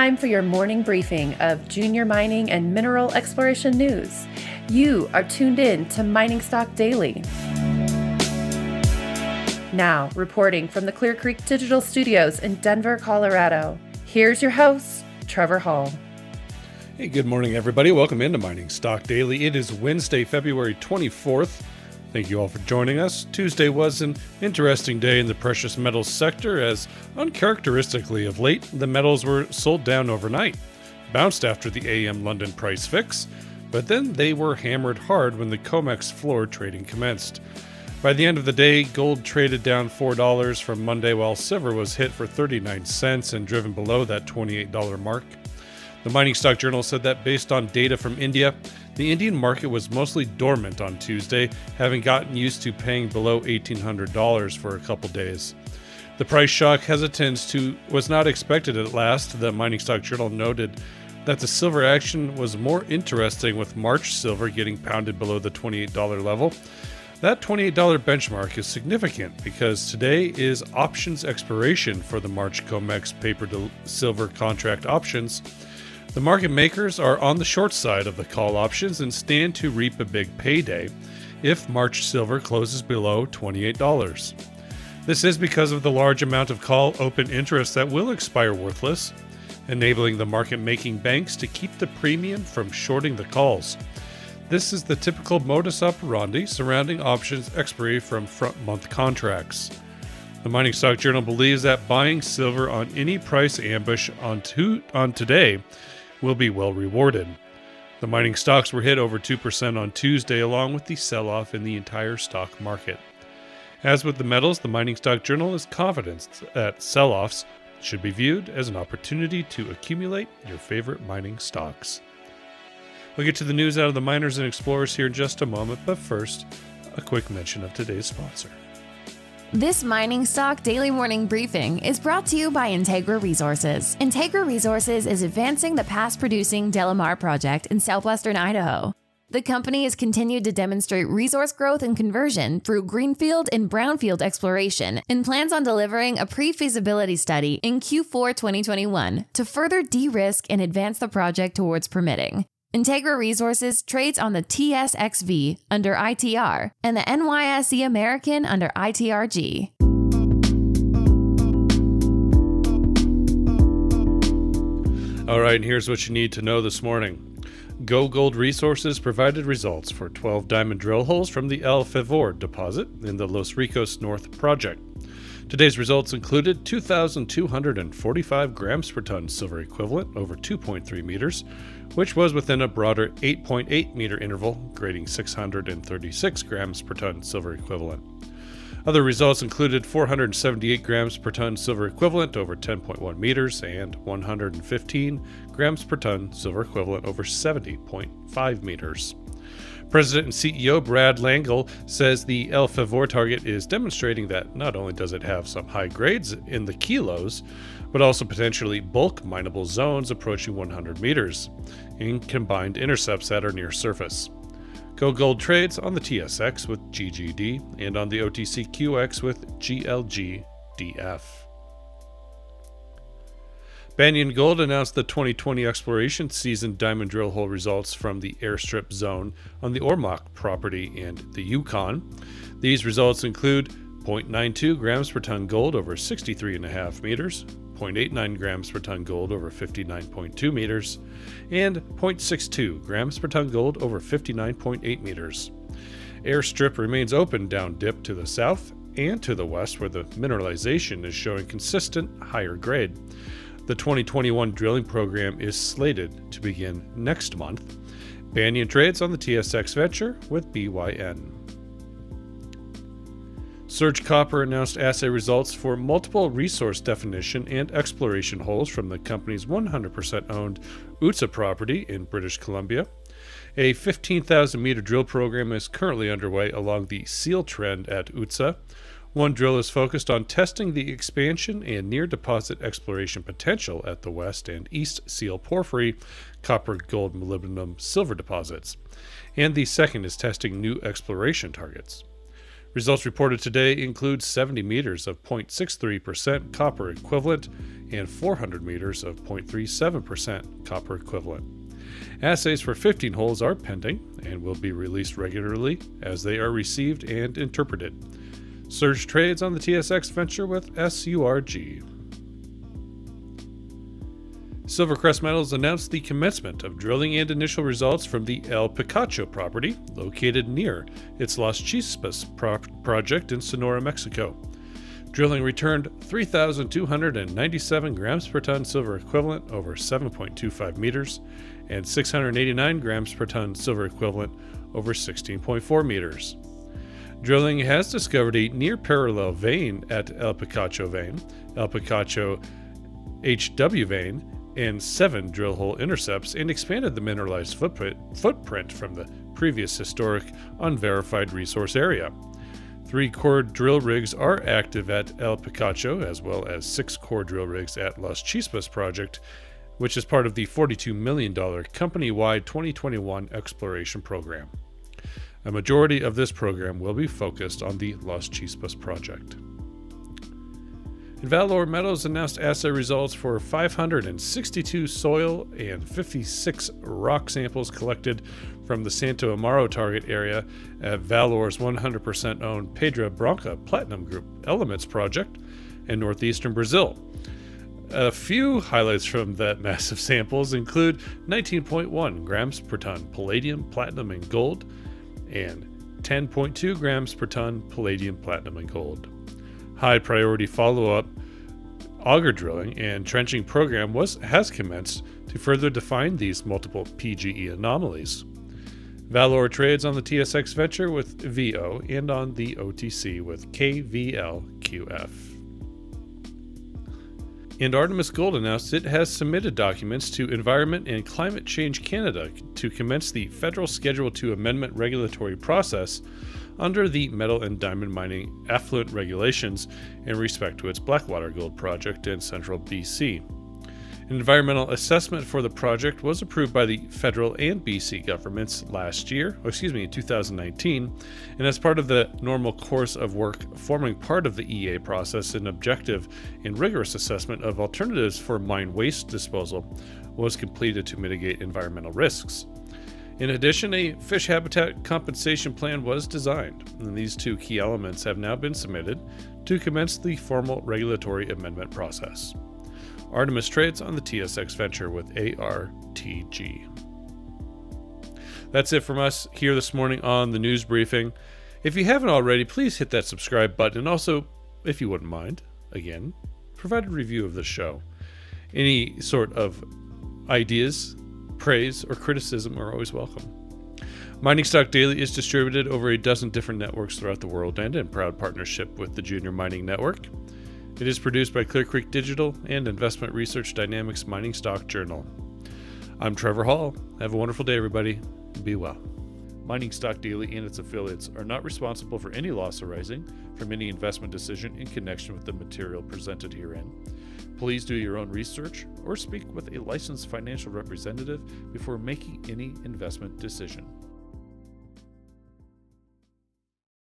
time for your morning briefing of junior mining and mineral exploration news. You are tuned in to Mining Stock Daily. Now, reporting from the Clear Creek Digital Studios in Denver, Colorado, here's your host, Trevor Hall. Hey, good morning, everybody. Welcome into Mining Stock Daily. It is Wednesday, February 24th. Thank you all for joining us. Tuesday was an interesting day in the precious metals sector as, uncharacteristically of late, the metals were sold down overnight, bounced after the AM London price fix, but then they were hammered hard when the COMEX floor trading commenced. By the end of the day, gold traded down $4 from Monday while silver was hit for 39 cents and driven below that $28 mark. The Mining Stock Journal said that based on data from India, the Indian market was mostly dormant on Tuesday, having gotten used to paying below $1,800 for a couple days. The price shock hesitance to was not expected at last. The Mining Stock Journal noted that the silver action was more interesting with March silver getting pounded below the $28 level. That $28 benchmark is significant because today is options expiration for the March COMEX paper to silver contract options. The market makers are on the short side of the call options and stand to reap a big payday if March silver closes below $28. This is because of the large amount of call open interest that will expire worthless, enabling the market making banks to keep the premium from shorting the calls. This is the typical modus operandi surrounding options expiry from front month contracts. The Mining Stock Journal believes that buying silver on any price ambush on, to, on today will be well rewarded. The mining stocks were hit over 2% on Tuesday, along with the sell off in the entire stock market. As with the metals, the Mining Stock Journal is confident that sell offs should be viewed as an opportunity to accumulate your favorite mining stocks. We'll get to the news out of the miners and explorers here in just a moment, but first, a quick mention of today's sponsor. This mining stock daily morning briefing is brought to you by Integra Resources. Integra Resources is advancing the past producing DeLamar project in southwestern Idaho. The company has continued to demonstrate resource growth and conversion through greenfield and brownfield exploration and plans on delivering a pre feasibility study in Q4 2021 to further de risk and advance the project towards permitting. Integra Resources trades on the TSXV under ITR and the NYSE American under ITRG. All right, here's what you need to know this morning. GoGold Resources provided results for 12 diamond drill holes from the El Favor deposit in the Los Ricos North project. Today's results included 2,245 grams per ton silver equivalent over 2.3 meters, which was within a broader 8.8 meter interval, grading 636 grams per ton silver equivalent. Other results included 478 grams per ton silver equivalent over 10.1 meters and 115 grams per ton silver equivalent over 70.5 meters. President and CEO Brad Langille says the El Favor target is demonstrating that not only does it have some high grades in the kilos, but also potentially bulk mineable zones approaching 100 meters in combined intercepts that are near surface. GoGold trades on the TSX with GGD and on the OTCQX with GLGDF. Banyan Gold announced the 2020 exploration season diamond drill hole results from the airstrip zone on the AurMac property and the Yukon. These results include 0.92 grams per ton gold over 63.5 meters, 0.89 grams per ton gold over 59.2 meters, and 0.62 grams per ton gold over 59.8 meters. Airstrip remains open down dip to the south and to the west, where the mineralization is showing consistent higher grade. The 2021 drilling program is slated to begin next month. Banyan trades on the TSX Venture with BYN. Surge Copper announced assay results for multiple resource definition and exploration holes from the company's 100% owned Ootsa property in British Columbia. A 15,000 meter drill program is currently underway along the Seel Trend at Ootsa. One drill is focused on testing the expansion and near deposit exploration potential at the West and East Seel Porphyry, copper, gold, molybdenum, silver deposits. And the second is testing new exploration targets. Results reported today include 70 meters of 0.63% copper equivalent and 400 meters of 0.37% copper equivalent. Assays for 15 holes are pending and will be released regularly as they are received and interpreted. Surge trades on the TSX venture with SURG. Silvercrest Metals announced the commencement of drilling and initial results from the El Picacho property, located near its Las Chispas pro- project in Sonora, Mexico. Drilling returned 3,297 grams per ton silver equivalent over 7.25 meters and 689 grams per ton silver equivalent over 16.4 meters. Drilling has discovered a near parallel vein at El Picacho vein, El Picacho HW vein, and seven drill hole intercepts and expanded the mineralized footprint, footprint from the previous historic unverified resource area. Three core drill rigs are active at El Picacho, as well as six core drill rigs at Las Chispas project, which is part of the $42 million company wide 2021 exploration program. A majority of this program will be focused on the Las Chispas project. Valore Metals announced assay results for 562 soil and 56 rock samples collected from the Santo Amaro target area at Valore's 100% owned Pedra Branca Platinum Group Elements project in northeastern Brazil. A few highlights from that massive samples include 19.1 grams per ton palladium, platinum, and gold, and 10.2 grams per ton palladium, platinum, and gold high priority follow up auger drilling and trenching program was has commenced to further define these multiple PGE anomalies. Valore trades on the TSX Venture with VO and on the OTC with KVLQF. And Artemis Gold announced it has submitted documents to Environment and Climate Change Canada to commence the federal Schedule II amendment regulatory process under the metal and diamond mining effluent regulations in respect to its Blackwater Gold project in central BC. Environmental assessment for the project was approved by the federal and BC governments last year, oh, excuse me, in 2019, and as part of the normal course of work forming part of the EA process, an objective and rigorous assessment of alternatives for mine waste disposal was completed to mitigate environmental risks. In addition, a fish habitat compensation plan was designed, and these two key elements have now been submitted to commence the formal regulatory amendment process. Artemis trades on the TSX Venture with ARTG. That's it from us here this morning on the news briefing. If you haven't already, please hit that subscribe button and also, if you wouldn't mind, again, provide a review of the show. Any sort of ideas, praise, or criticism are always welcome. Mining Stock Daily is distributed over a dozen different networks throughout the world and in proud partnership with the Junior Mining Network. It is produced by Clear Creek Digital and Investment Research Dynamics Mining Stock Journal. I'm Trevor Hall. Have a wonderful day, everybody. Be well. Mining Stock Daily and its affiliates are not responsible for any loss arising from any investment decision in connection with the material presented herein. Please do your own research or speak with a licensed financial representative before making any investment decision.